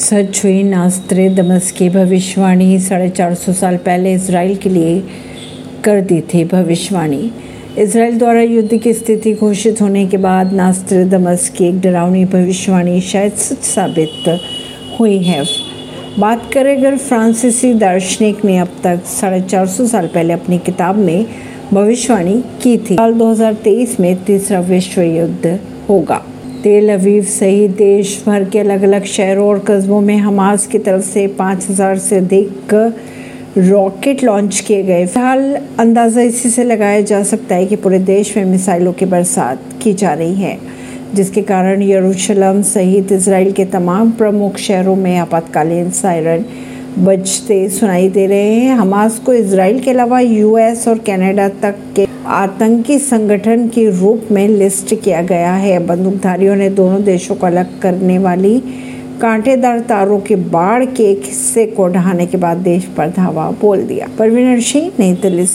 सच हुई नास्त्रे दमस की भविष्यवाणी, साढ़े चार सौ साल पहले इसराइल के लिए कर दी थी भविष्यवाणी। इसराइल द्वारा युद्ध की स्थिति घोषित होने के बाद नास्त्र दमस की एक डरावनी भविष्यवाणी शायद सच साबित हुई है। बात करें अगर फ्रांसीसी दार्शनिक ने अब तक साढ़े चार सौ साल पहले अपनी किताब में भविष्यवाणी की थी, साल 2023 में तीसरा विश्व युद्ध होगा। तेल अवीव सहित देश भर के अलग अलग शहरों और कस्बों में हमास की तरफ़ से 5000 से अधिक रॉकेट लॉन्च किए गए। फ़िलहाल अंदाज़ा इसी से लगाया जा सकता है कि पूरे देश में मिसाइलों की बरसात की जा रही है, जिसके कारण यरूशलम सहित इसराइल के तमाम प्रमुख शहरों में आपातकालीन सायरन बजते सुनाई दे रहे हैं। हमास को इसराइल के अलावा यूएस और कनाडा तक के आतंकी संगठन के रूप में लिस्ट किया गया है। बंदूकधारियों ने दोनों देशों को अलग करने वाली कांटेदार तारों के बाढ़ के एक हिस्से को ढहाने के बाद देश पर धावा बोल दिया। परवीन सिंह नई दिल्ली